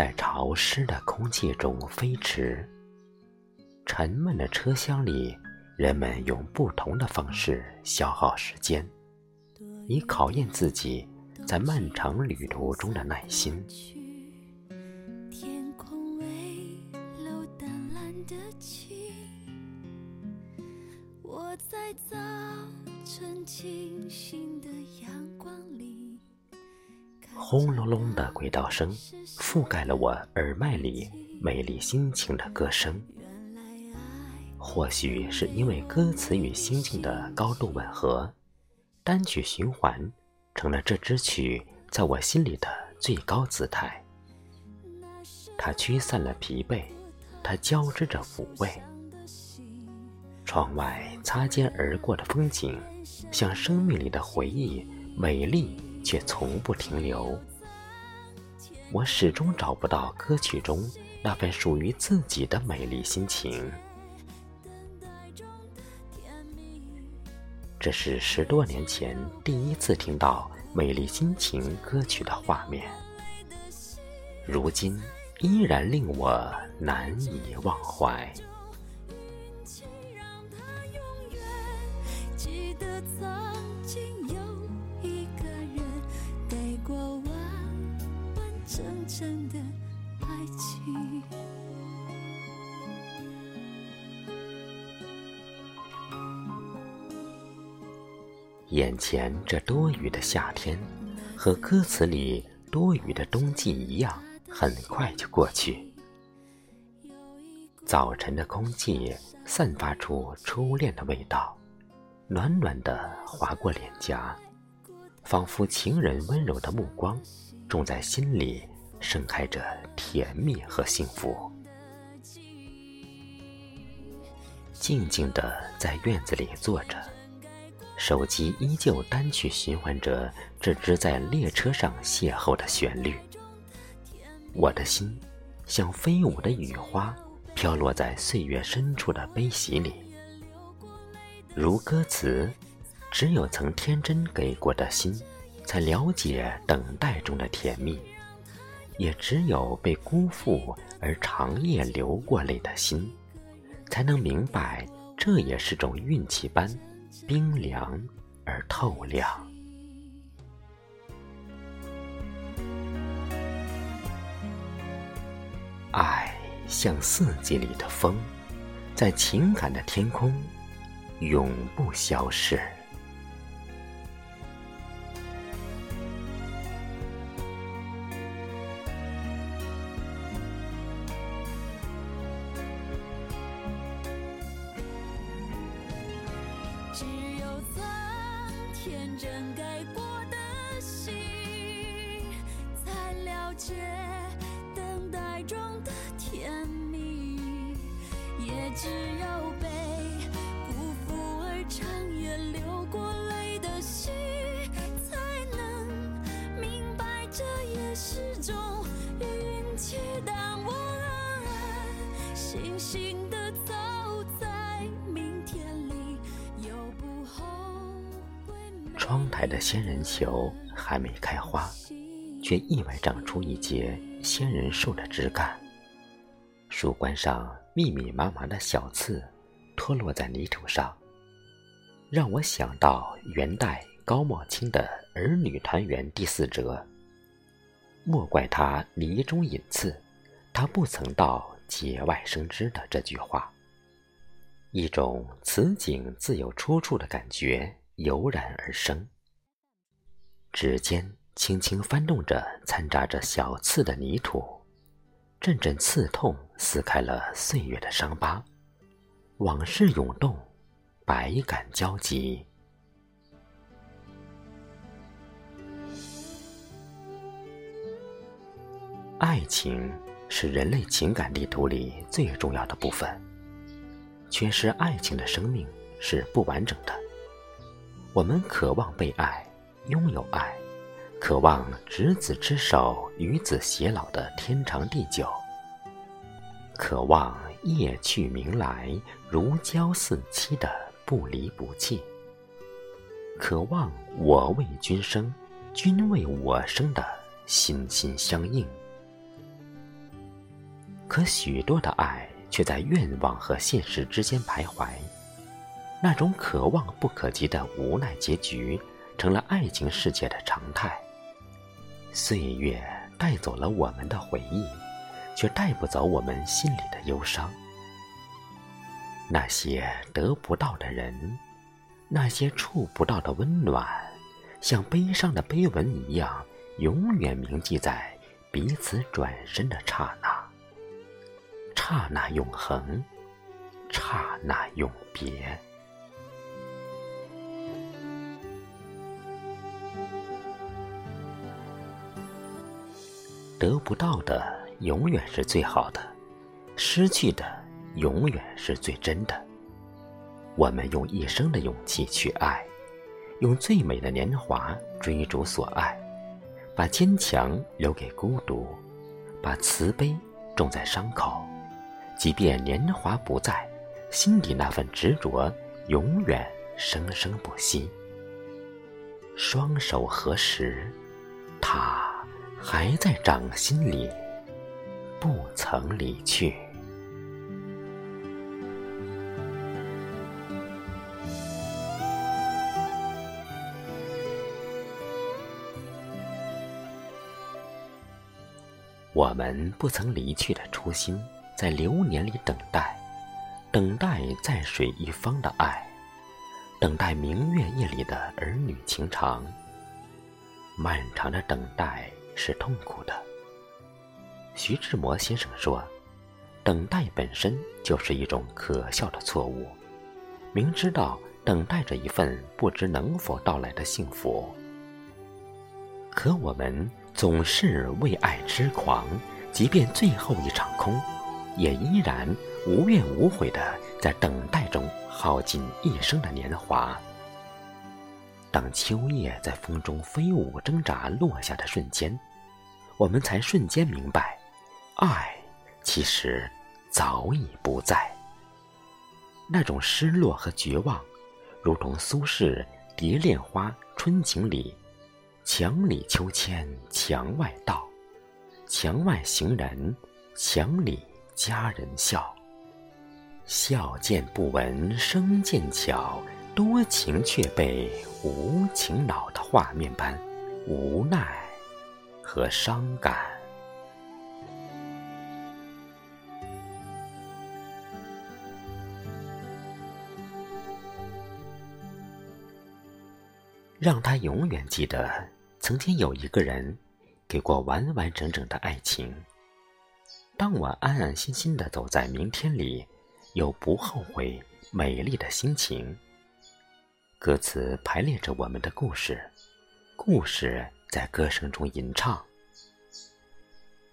在潮湿的空气中飞驰，沉闷的车厢里，人们用不同的方式消耗时间，以考验自己在漫长旅途中的耐心。轰隆隆的轨道声覆盖了我耳麦里美丽心情的歌声。或许是因为歌词与心境的高度吻合，单曲循环成了这支曲在我心里的最高姿态。它驱散了疲惫，它交织着抚慰。窗外擦肩而过的风景，像生命里的回忆，美丽却从不停留。我始终找不到歌曲中那份属于自己的美丽心情。这是十多年前第一次听到《美丽心情》歌曲的画面，如今依然令我难以忘怀。等的爱眼前这多雨的夏天，和歌词里多雨的冬季一样，很快就过去。早晨的空气散发出初恋的味道，暖暖的划过脸颊，仿佛情人温柔的目光，种在心里，盛开着甜蜜和幸福。静静的在院子里坐着。手机依旧单曲循环着这支在列车上邂逅的旋律，我的心像飞舞的雨花，飘落在岁月深处的悲喜里。如歌词，只有曾天真给过的心，才了解等待中的甜蜜；也只有被辜负而长夜流过泪的心，才能明白，这也是种运气般。冰凉而透亮，爱像四季里的风，在情感的天空永不消逝。只有被辜负而长夜流过泪的心，才能明白这也是种运气。当我安安心心。窗台的仙人球还没开花，却意外长出一截仙人树的枝干。树冠上密密麻麻的小刺，脱落在泥土上，让我想到元代高茂清的《儿女团圆》第四折。莫怪他泥中隐刺，他不曾到节外生枝的这句话。一种此景自有出处的感觉。油然而生，指尖轻轻翻动着掺杂着小刺的泥土，阵阵刺痛撕开了岁月的伤疤，往事涌动，百感交集。爱情是人类情感地图里最重要的部分，缺失爱情的生命是不完整的。我们渴望被爱，拥有爱，渴望执子之手，与子偕老的天长地久，渴望夜去明来，如胶似漆的不离不弃，渴望我为君生，君为我生的心心相印，可许多的爱却在愿望和现实之间徘徊。那种可望不可及的无奈结局，成了爱情世界的常态。岁月带走了我们的回忆，却带不走我们心里的忧伤。那些得不到的人，那些触不到的温暖，像悲伤的碑文一样，永远铭记在彼此转身的刹那。刹那永恒，刹那永别。得不到的永远是最好的，失去的永远是最真的。我们用一生的勇气去爱，用最美的年华追逐所爱，把坚强留给孤独，把慈悲种在伤口。即便年华不在，心底那份执着永远生生不息。双手合十，他。还在掌心里，不曾离去。我们不曾离去的初心，在流年里等待，等待在水一方的爱，等待明月夜里的儿女情长。漫长的等待。是痛苦的。徐志摩先生说：“等待本身就是一种可笑的错误。明知道等待着一份不知能否到来的幸福，可我们总是为爱痴狂，即便最后一场空，也依然无怨无悔的在等待中耗尽一生的年华。”当秋叶在风中飞舞挣扎落下的瞬间。我们才瞬间明白，爱其实早已不在。那种失落和绝望，如同苏轼《蝶恋花·春景》里：“墙里秋千墙外道，墙外行人，墙里佳人笑。笑渐不闻声渐悄，多情却被无情恼”的画面般无奈。和伤感，让他永远记得，曾经有一个人给过完完整整的爱情。当我安安心心的走在明天里，有不后悔、美丽的心情。歌词排列着我们的故事，故事。在歌声中吟唱，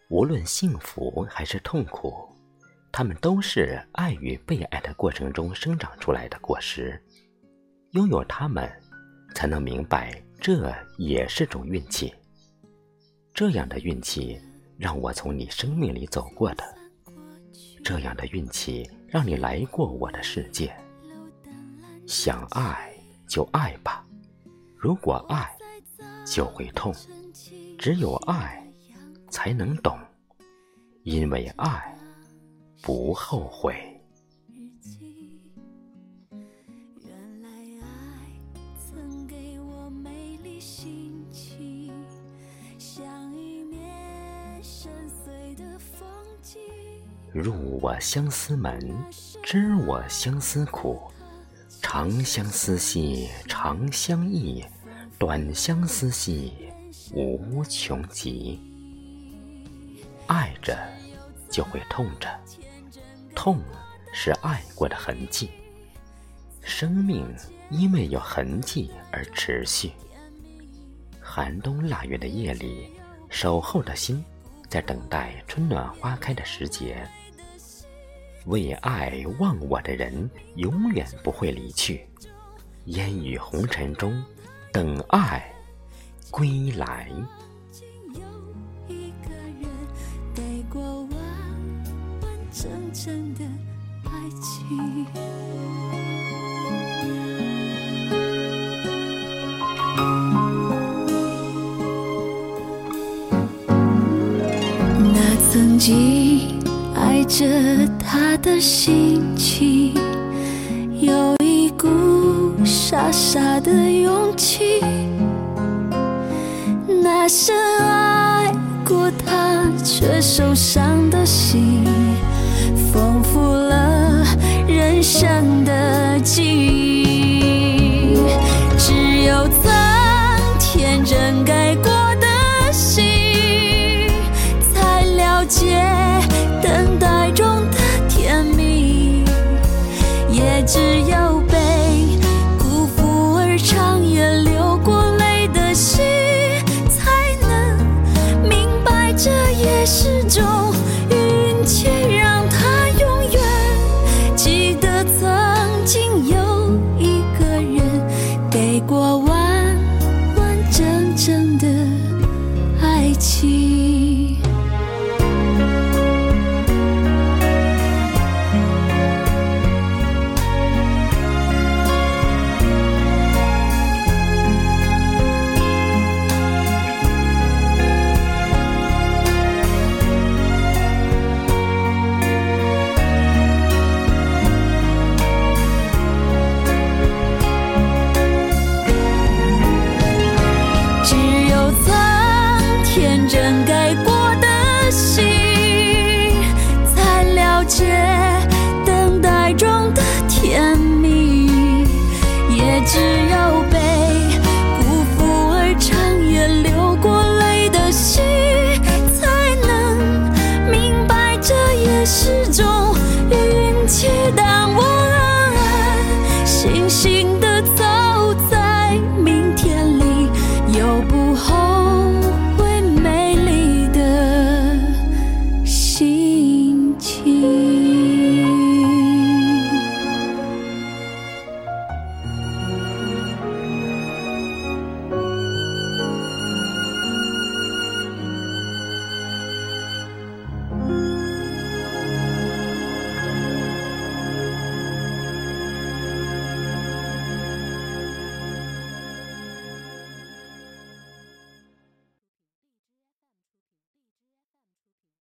无论幸福还是痛苦，他们都是爱与被爱的过程中生长出来的果实。拥有它们，才能明白这也是种运气。这样的运气让我从你生命里走过的，这样的运气让你来过我的世界。想爱就爱吧，如果爱。就会痛，只有爱才能懂，因为爱不后悔。入我相思门，知我相思苦，长相思兮长相忆。短相思兮无穷极，爱着就会痛着，痛是爱过的痕迹。生命因为有痕迹而持续。寒冬腊月的夜里，守候的心在等待春暖花开的时节。为爱忘我的人，永远不会离去。烟雨红尘中。等爱归来。的爱情，那曾经爱着他的心情，有。一。傻傻的勇气那深爱过他却受伤的心丰富了人生的记忆。只有曾天真真正的爱情。